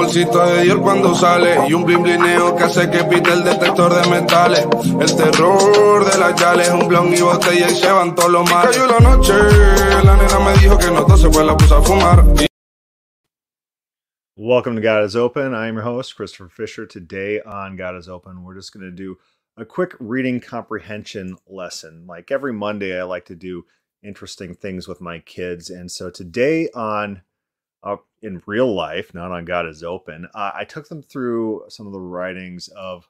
De Dior cuando sale y un bling blineo que hace que pite el detector de metales. El terror de las yales, un blon y botella y se van todos los males. Cayó la noche, la nena me dijo que no se la puse a fumar. Welcome to God is Open. I am your host, Christopher Fisher. Today on God is Open, we're just going to do a quick reading comprehension lesson. Like every Monday, I like to do interesting things with my kids. And so today on uh, in real life, not on God is Open, uh, I took them through some of the writings of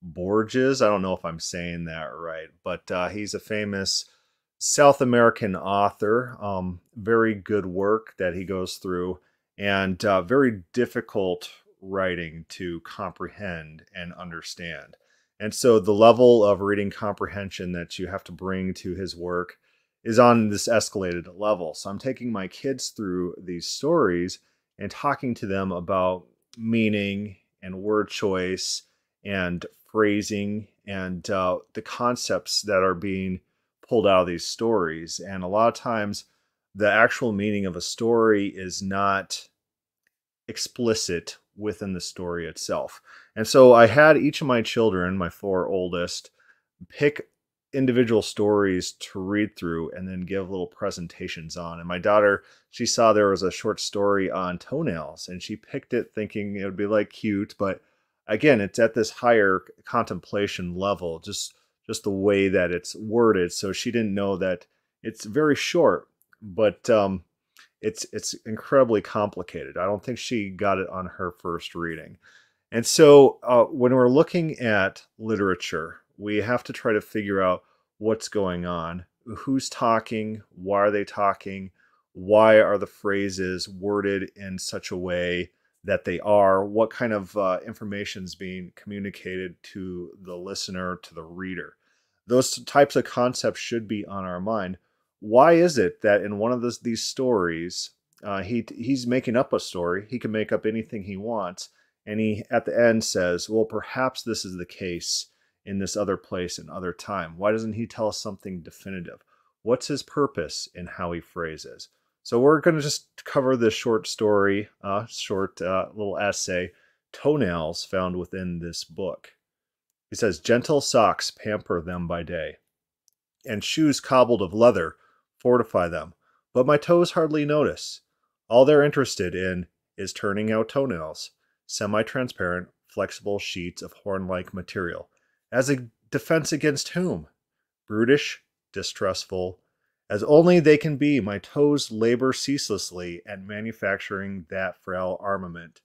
Borges. I don't know if I'm saying that right, but uh, he's a famous South American author. Um, very good work that he goes through and uh, very difficult writing to comprehend and understand. And so the level of reading comprehension that you have to bring to his work is on this escalated level. So I'm taking my kids through these stories and talking to them about meaning and word choice and phrasing and uh, the concepts that are being pulled out of these stories. And a lot of times, the actual meaning of a story is not explicit within the story itself. And so I had each of my children, my four oldest, pick individual stories to read through and then give little presentations on. And my daughter, she saw there was a short story on toenails and she picked it thinking it would be like cute, but again, it's at this higher contemplation level, just just the way that it's worded. So she didn't know that it's very short, but um, it's it's incredibly complicated. I don't think she got it on her first reading. And so uh, when we're looking at literature, we have to try to figure out what's going on, who's talking, why are they talking, why are the phrases worded in such a way that they are, what kind of uh, information is being communicated to the listener, to the reader. Those types of concepts should be on our mind why is it that in one of these stories, uh, he he's making up a story. He can make up anything he wants, and he at the end says, "Well, perhaps this is the case in this other place and other time." Why doesn't he tell us something definitive? What's his purpose in how he phrases? So we're going to just cover this short story, uh, short uh, little essay, toenails found within this book. He says, "Gentle socks pamper them by day, and shoes cobbled of leather." fortify them, but my toes hardly notice. All they're interested in is turning out toenails, semi transparent, flexible sheets of horn like material. As a defense against whom? Brutish, distrustful, as only they can be, my toes labor ceaselessly at manufacturing that frail armament.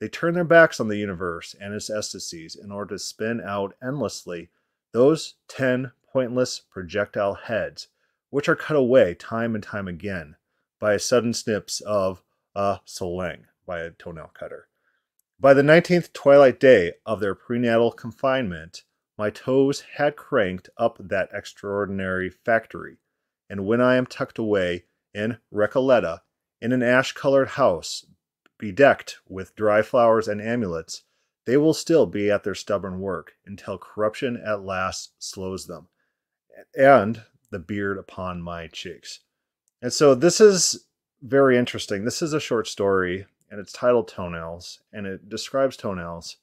They turn their backs on the universe and its ecstasies in order to spin out endlessly those ten pointless projectile heads which are cut away time and time again by a sudden snips of a solang by a toenail cutter. By the 19th twilight day of their prenatal confinement, my toes had cranked up that extraordinary factory, and when I am tucked away in Recoleta, in an ash colored house, bedecked with dry flowers and amulets, they will still be at their stubborn work until corruption at last slows them. And the beard upon my cheeks. And so this is very interesting. This is a short story and it's titled Toenails and it describes toenails,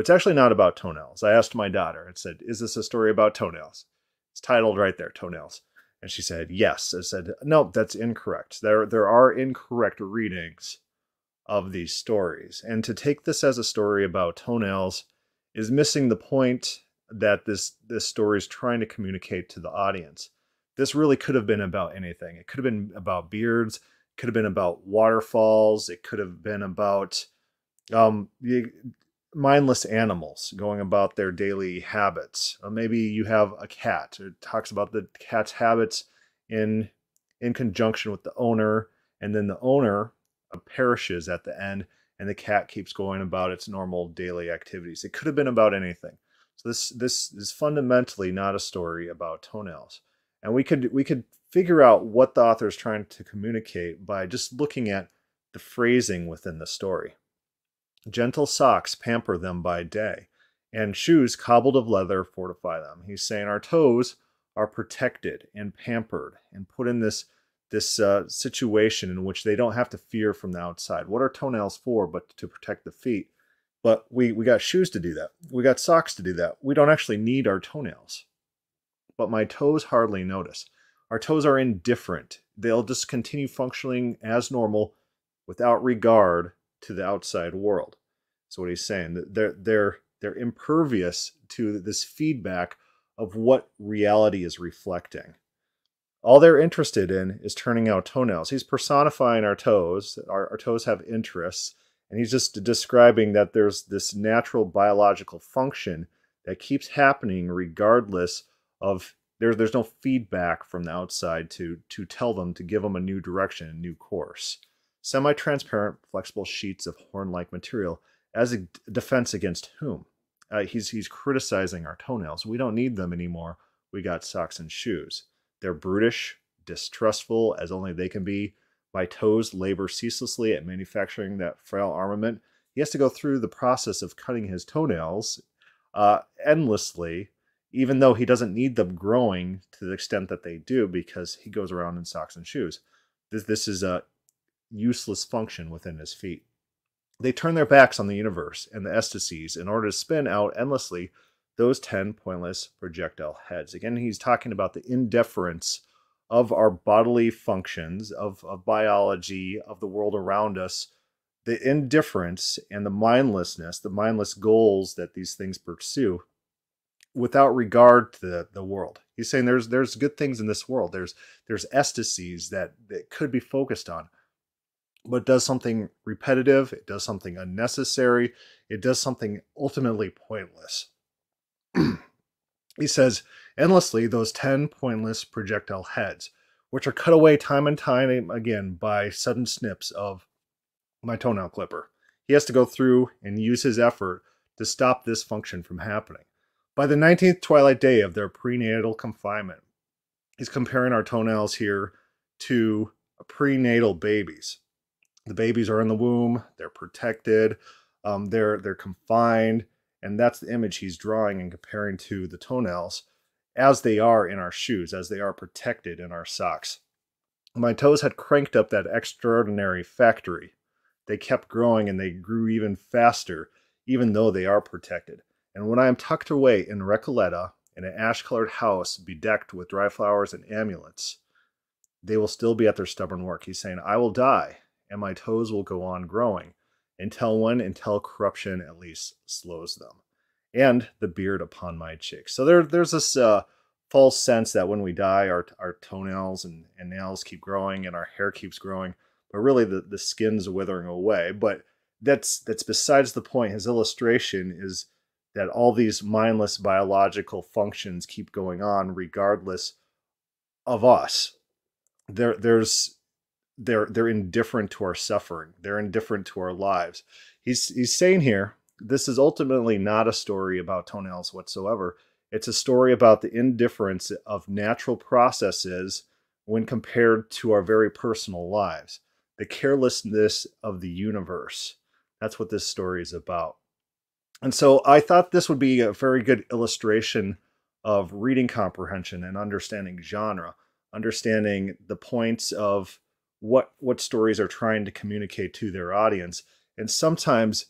but it's actually not about toenails. I asked my daughter, it said, Is this a story about toenails? It's titled right there, Toenails. And she said, Yes. I said, No, that's incorrect. There, there are incorrect readings of these stories. And to take this as a story about toenails is missing the point that this, this story is trying to communicate to the audience this really could have been about anything. It could have been about beards, could have been about waterfalls, it could have been about um, mindless animals going about their daily habits. Or maybe you have a cat. It talks about the cat's habits in in conjunction with the owner, and then the owner uh, perishes at the end, and the cat keeps going about its normal daily activities. It could have been about anything. So this this is fundamentally not a story about toenails and we could we could figure out what the author is trying to communicate by just looking at the phrasing within the story. Gentle socks pamper them by day, and shoes cobbled of leather fortify them. He's saying our toes are protected and pampered and put in this this uh, situation in which they don't have to fear from the outside. What are toenails for but to protect the feet? But we, we got shoes to do that. We got socks to do that. We don't actually need our toenails. But my toes hardly notice. Our toes are indifferent. They'll just continue functioning as normal without regard to the outside world. That's what he's saying. They're, they're, they're impervious to this feedback of what reality is reflecting. All they're interested in is turning out toenails. He's personifying our toes. Our, our toes have interests. And he's just describing that there's this natural biological function that keeps happening regardless of there, there's no feedback from the outside to to tell them to give them a new direction, a new course. Semi-transparent, flexible sheets of horn-like material as a defense against whom? Uh, he's he's criticizing our toenails. We don't need them anymore. We got socks and shoes. They're brutish, distrustful as only they can be. My toes labor ceaselessly at manufacturing that frail armament. He has to go through the process of cutting his toenails uh, endlessly, even though he doesn't need them growing to the extent that they do because he goes around in socks and shoes. This, this is a useless function within his feet. They turn their backs on the universe and the ecstasies in order to spin out endlessly those 10 pointless projectile heads. Again, he's talking about the indifference of our bodily functions, of, of biology, of the world around us, the indifference and the mindlessness, the mindless goals that these things pursue without regard to the, the world. He's saying there's there's good things in this world. There's there's ecstasies that, that could be focused on. But does something repetitive, it does something unnecessary, it does something ultimately pointless. he says, endlessly those 10 pointless projectile heads, which are cut away time and time again by sudden snips of my toenail clipper. He has to go through and use his effort to stop this function from happening. By the 19th twilight day of their prenatal confinement, he's comparing our toenails here to prenatal babies. The babies are in the womb, they're protected, um, they're, they're confined, and that's the image he's drawing and comparing to the toenails as they are in our shoes, as they are protected in our socks. My toes had cranked up that extraordinary factory. They kept growing and they grew even faster, even though they are protected. And when I am tucked away in Recoleta, in an ash colored house bedecked with dry flowers and amulets, they will still be at their stubborn work. He's saying, I will die, and my toes will go on growing until when? Until corruption at least slows them. And the beard upon my cheeks. So there, there's this uh, false sense that when we die, our, our toenails and, and nails keep growing and our hair keeps growing, but really the, the skin's withering away. But that's that's besides the point. His illustration is that all these mindless biological functions keep going on regardless of us. There, there's they're they're indifferent to our suffering. They're indifferent to our lives. He's he's saying here, this is ultimately not a story about toenails whatsoever. It's a story about the indifference of natural processes when compared to our very personal lives, the carelessness of the universe. That's what this story is about. And so I thought this would be a very good illustration of reading comprehension and understanding genre, understanding the points of what what stories are trying to communicate to their audience. And sometimes,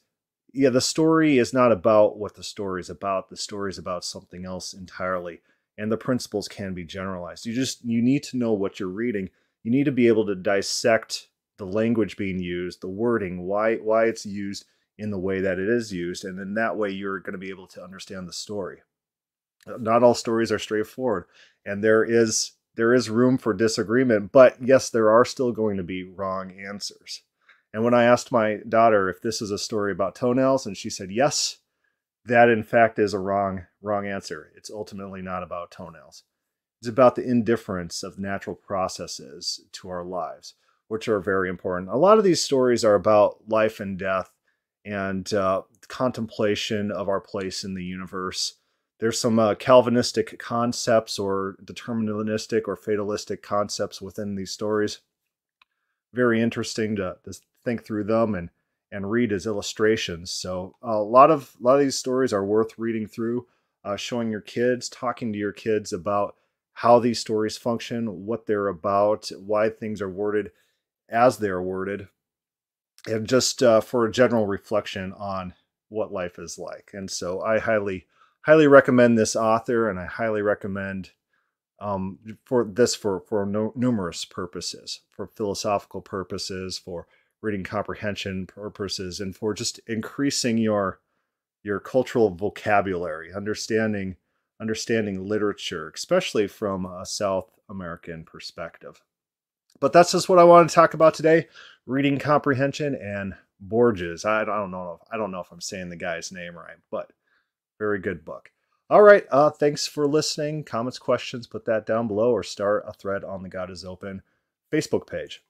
yeah, the story is not about what the story is about. The story is about something else entirely. And the principles can be generalized. You just you need to know what you're reading. You need to be able to dissect the language being used, the wording, why why it's used in the way that it is used, and then that way you're going to be able to understand the story. Not all stories are straightforward, and there is there is room for disagreement, but yes, there are still going to be wrong answers. And when I asked my daughter if this is a story about toenails, and she said yes, that in fact is a wrong wrong answer. It's ultimately not about toenails. It's about the indifference of natural processes to our lives, which are very important. A lot of these stories are about life and death and uh, contemplation of our place in the universe there's some uh, Calvinistic concepts or deterministic or fatalistic concepts within these stories. Very interesting to, to think through them and and read as illustrations. So a lot of a lot of these stories are worth reading through, uh, showing your kids, talking to your kids about how these stories function, what they're about, why things are worded as they're worded, and just uh, for a general reflection on what life is like. And so I highly, highly recommend this author, and I highly recommend um, for this for for no, numerous purposes, for philosophical purposes, for reading comprehension purposes, and for just increasing your your cultural vocabulary, understanding understanding literature, especially from a South American perspective. But that's just what I want to talk about today: reading comprehension and Borges. I, don't know. If, I don't know if I'm saying the guy's name right, but very good book. All right. Uh, thanks for listening. Comments, questions, put that down below or start a thread on the God is Open Facebook page.